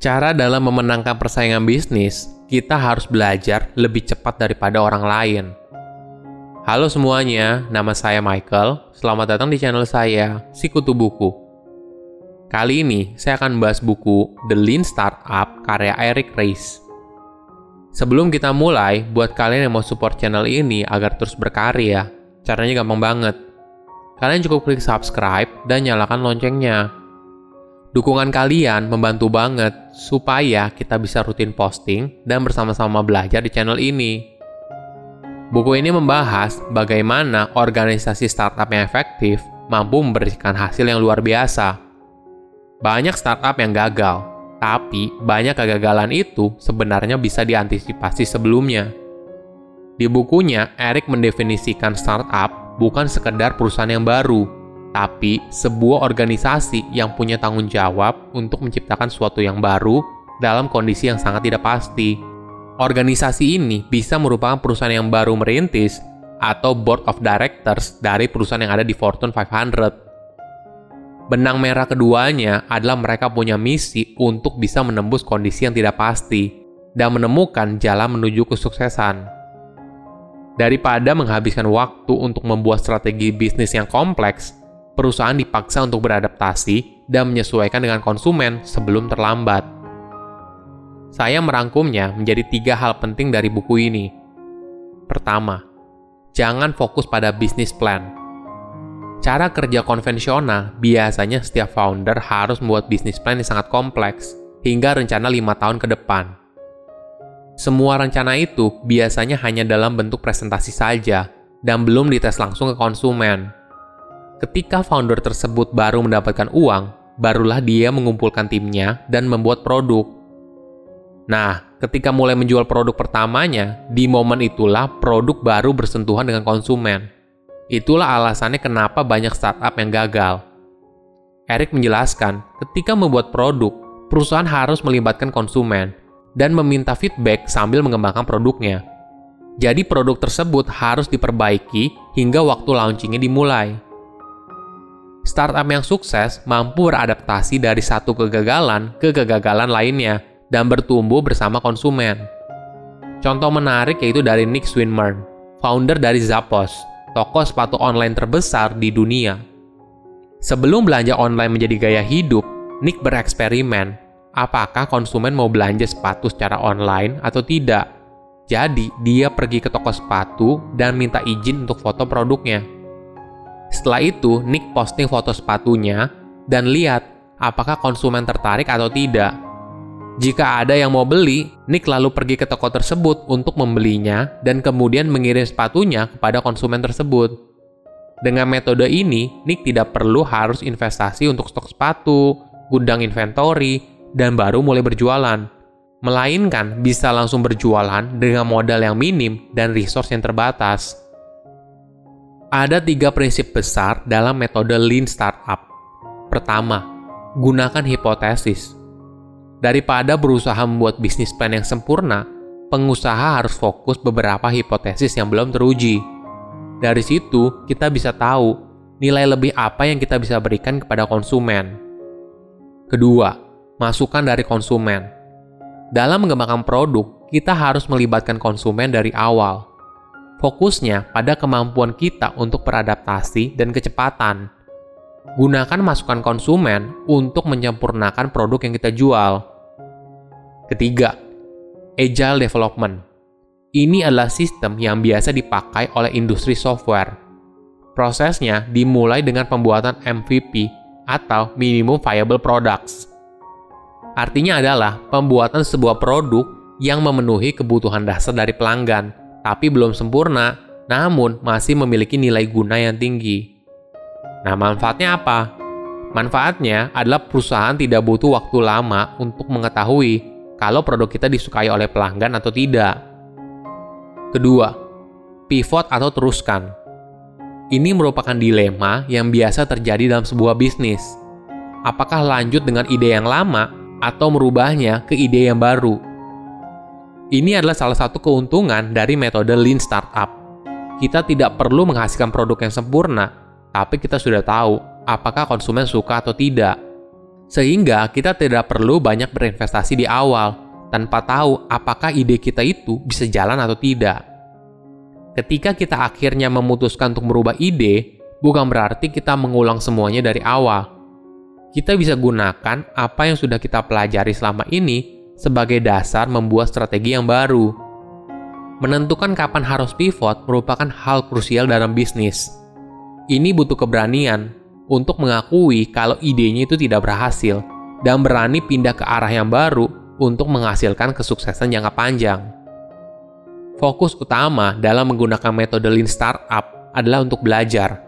Cara dalam memenangkan persaingan bisnis, kita harus belajar lebih cepat daripada orang lain. Halo semuanya, nama saya Michael. Selamat datang di channel saya, Sikutu Buku. Kali ini saya akan membahas buku The Lean Startup karya Eric Ries. Sebelum kita mulai, buat kalian yang mau support channel ini agar terus berkarya, caranya gampang banget. Kalian cukup klik subscribe dan nyalakan loncengnya. Dukungan kalian membantu banget supaya kita bisa rutin posting dan bersama-sama belajar di channel ini. Buku ini membahas bagaimana organisasi startup yang efektif mampu memberikan hasil yang luar biasa. Banyak startup yang gagal, tapi banyak kegagalan itu sebenarnya bisa diantisipasi sebelumnya. Di bukunya, Eric mendefinisikan startup bukan sekedar perusahaan yang baru, tapi sebuah organisasi yang punya tanggung jawab untuk menciptakan sesuatu yang baru dalam kondisi yang sangat tidak pasti. Organisasi ini bisa merupakan perusahaan yang baru merintis atau board of directors dari perusahaan yang ada di Fortune 500. Benang merah keduanya adalah mereka punya misi untuk bisa menembus kondisi yang tidak pasti dan menemukan jalan menuju kesuksesan. Daripada menghabiskan waktu untuk membuat strategi bisnis yang kompleks, perusahaan dipaksa untuk beradaptasi dan menyesuaikan dengan konsumen sebelum terlambat. Saya merangkumnya menjadi tiga hal penting dari buku ini. Pertama, jangan fokus pada bisnis plan. Cara kerja konvensional biasanya setiap founder harus membuat bisnis plan yang sangat kompleks, hingga rencana lima tahun ke depan. Semua rencana itu biasanya hanya dalam bentuk presentasi saja, dan belum dites langsung ke konsumen. Ketika founder tersebut baru mendapatkan uang, barulah dia mengumpulkan timnya dan membuat produk Nah, ketika mulai menjual produk pertamanya, di momen itulah produk baru bersentuhan dengan konsumen. Itulah alasannya kenapa banyak startup yang gagal. Eric menjelaskan, ketika membuat produk, perusahaan harus melibatkan konsumen dan meminta feedback sambil mengembangkan produknya. Jadi produk tersebut harus diperbaiki hingga waktu launchingnya dimulai. Startup yang sukses mampu beradaptasi dari satu kegagalan ke kegagalan lainnya dan bertumbuh bersama konsumen. Contoh menarik yaitu dari Nick Swinmurn, founder dari Zappos, toko sepatu online terbesar di dunia. Sebelum belanja online menjadi gaya hidup, Nick bereksperimen apakah konsumen mau belanja sepatu secara online atau tidak. Jadi, dia pergi ke toko sepatu dan minta izin untuk foto produknya. Setelah itu, Nick posting foto sepatunya dan lihat apakah konsumen tertarik atau tidak. Jika ada yang mau beli, Nick lalu pergi ke toko tersebut untuk membelinya dan kemudian mengirim sepatunya kepada konsumen tersebut. Dengan metode ini, Nick tidak perlu harus investasi untuk stok sepatu, gudang inventory, dan baru mulai berjualan. Melainkan bisa langsung berjualan dengan modal yang minim dan resource yang terbatas. Ada tiga prinsip besar dalam metode Lean Startup. Pertama, gunakan hipotesis Daripada berusaha membuat bisnis plan yang sempurna, pengusaha harus fokus beberapa hipotesis yang belum teruji. Dari situ, kita bisa tahu nilai lebih apa yang kita bisa berikan kepada konsumen. Kedua, masukan dari konsumen. Dalam mengembangkan produk, kita harus melibatkan konsumen dari awal. Fokusnya pada kemampuan kita untuk beradaptasi dan kecepatan. Gunakan masukan konsumen untuk menyempurnakan produk yang kita jual. Ketiga, Agile Development. Ini adalah sistem yang biasa dipakai oleh industri software. Prosesnya dimulai dengan pembuatan MVP atau Minimum Viable Products. Artinya adalah pembuatan sebuah produk yang memenuhi kebutuhan dasar dari pelanggan, tapi belum sempurna, namun masih memiliki nilai guna yang tinggi. Nah, manfaatnya apa? Manfaatnya adalah perusahaan tidak butuh waktu lama untuk mengetahui kalau produk kita disukai oleh pelanggan atau tidak. Kedua, pivot atau teruskan. Ini merupakan dilema yang biasa terjadi dalam sebuah bisnis. Apakah lanjut dengan ide yang lama atau merubahnya ke ide yang baru? Ini adalah salah satu keuntungan dari metode Lean Startup. Kita tidak perlu menghasilkan produk yang sempurna, tapi kita sudah tahu apakah konsumen suka atau tidak Sehingga kita tidak perlu banyak berinvestasi di awal tanpa tahu apakah ide kita itu bisa jalan atau tidak. Ketika kita akhirnya memutuskan untuk merubah ide, bukan berarti kita mengulang semuanya dari awal. Kita bisa gunakan apa yang sudah kita pelajari selama ini sebagai dasar membuat strategi yang baru. Menentukan kapan harus pivot merupakan hal krusial dalam bisnis. Ini butuh keberanian, untuk mengakui kalau idenya itu tidak berhasil dan berani pindah ke arah yang baru untuk menghasilkan kesuksesan jangka panjang. Fokus utama dalam menggunakan metode Lean Startup adalah untuk belajar.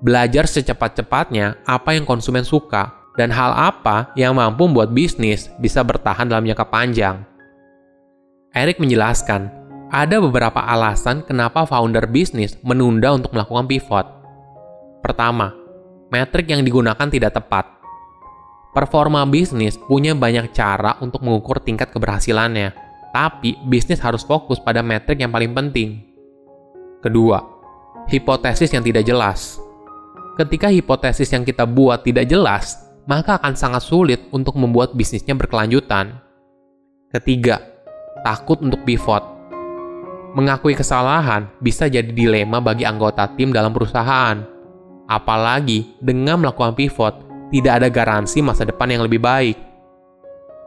Belajar secepat-cepatnya apa yang konsumen suka dan hal apa yang mampu membuat bisnis bisa bertahan dalam jangka panjang. Eric menjelaskan, ada beberapa alasan kenapa founder bisnis menunda untuk melakukan pivot. Pertama, metrik yang digunakan tidak tepat. Performa bisnis punya banyak cara untuk mengukur tingkat keberhasilannya, tapi bisnis harus fokus pada metrik yang paling penting. Kedua, hipotesis yang tidak jelas. Ketika hipotesis yang kita buat tidak jelas, maka akan sangat sulit untuk membuat bisnisnya berkelanjutan. Ketiga, takut untuk pivot. Mengakui kesalahan bisa jadi dilema bagi anggota tim dalam perusahaan Apalagi dengan melakukan pivot, tidak ada garansi masa depan yang lebih baik.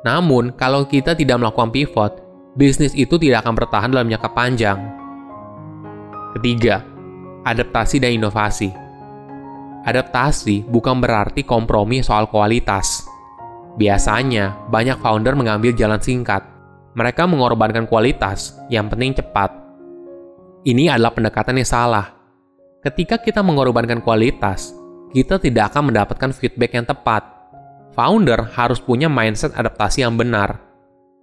Namun, kalau kita tidak melakukan pivot, bisnis itu tidak akan bertahan dalam jangka panjang. Ketiga, adaptasi dan inovasi. Adaptasi bukan berarti kompromi soal kualitas. Biasanya, banyak founder mengambil jalan singkat. Mereka mengorbankan kualitas, yang penting cepat. Ini adalah pendekatan yang salah Ketika kita mengorbankan kualitas, kita tidak akan mendapatkan feedback yang tepat. Founder harus punya mindset adaptasi yang benar.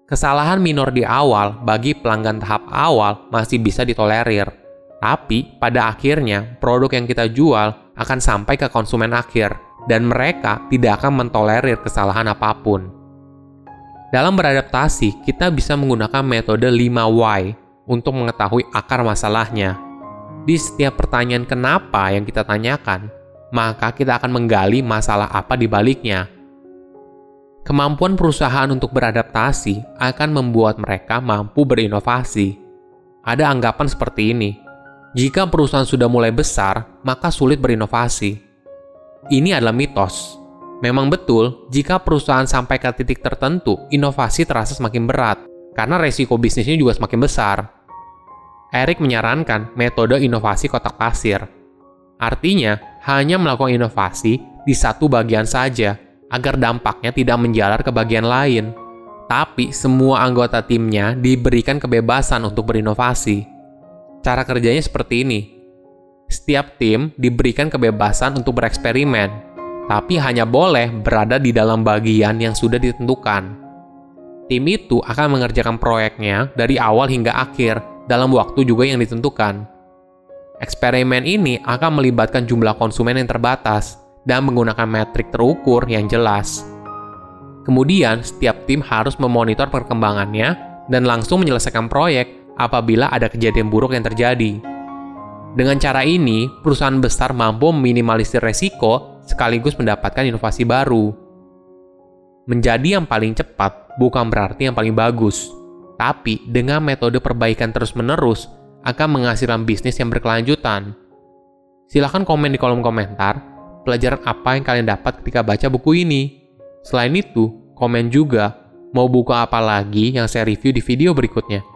Kesalahan minor di awal bagi pelanggan tahap awal masih bisa ditolerir. Tapi pada akhirnya produk yang kita jual akan sampai ke konsumen akhir dan mereka tidak akan mentolerir kesalahan apa pun. Dalam beradaptasi, kita bisa menggunakan metode 5Y untuk mengetahui akar masalahnya di setiap pertanyaan kenapa yang kita tanyakan, maka kita akan menggali masalah apa di baliknya. Kemampuan perusahaan untuk beradaptasi akan membuat mereka mampu berinovasi. Ada anggapan seperti ini: jika perusahaan sudah mulai besar, maka sulit berinovasi. Ini adalah mitos. Memang betul, jika perusahaan sampai ke titik tertentu, inovasi terasa semakin berat karena resiko bisnisnya juga semakin besar. Eric menyarankan metode inovasi kotak pasir. Artinya, hanya melakukan inovasi di satu bagian saja agar dampaknya tidak menjalar ke bagian lain. Tapi semua anggota timnya diberikan kebebasan untuk berinovasi. Cara kerjanya seperti ini. Setiap tim diberikan kebebasan untuk bereksperimen, tapi hanya boleh berada di dalam bagian yang sudah ditentukan. Tim itu akan mengerjakan proyeknya dari awal hingga akhir dalam waktu juga yang ditentukan. Eksperimen ini akan melibatkan jumlah konsumen yang terbatas dan menggunakan metrik terukur yang jelas. Kemudian, setiap tim harus memonitor perkembangannya dan langsung menyelesaikan proyek apabila ada kejadian buruk yang terjadi. Dengan cara ini, perusahaan besar mampu meminimalisir resiko sekaligus mendapatkan inovasi baru. Menjadi yang paling cepat bukan berarti yang paling bagus tapi dengan metode perbaikan terus-menerus akan menghasilkan bisnis yang berkelanjutan. Silahkan komen di kolom komentar pelajaran apa yang kalian dapat ketika baca buku ini. Selain itu, komen juga mau buku apa lagi yang saya review di video berikutnya.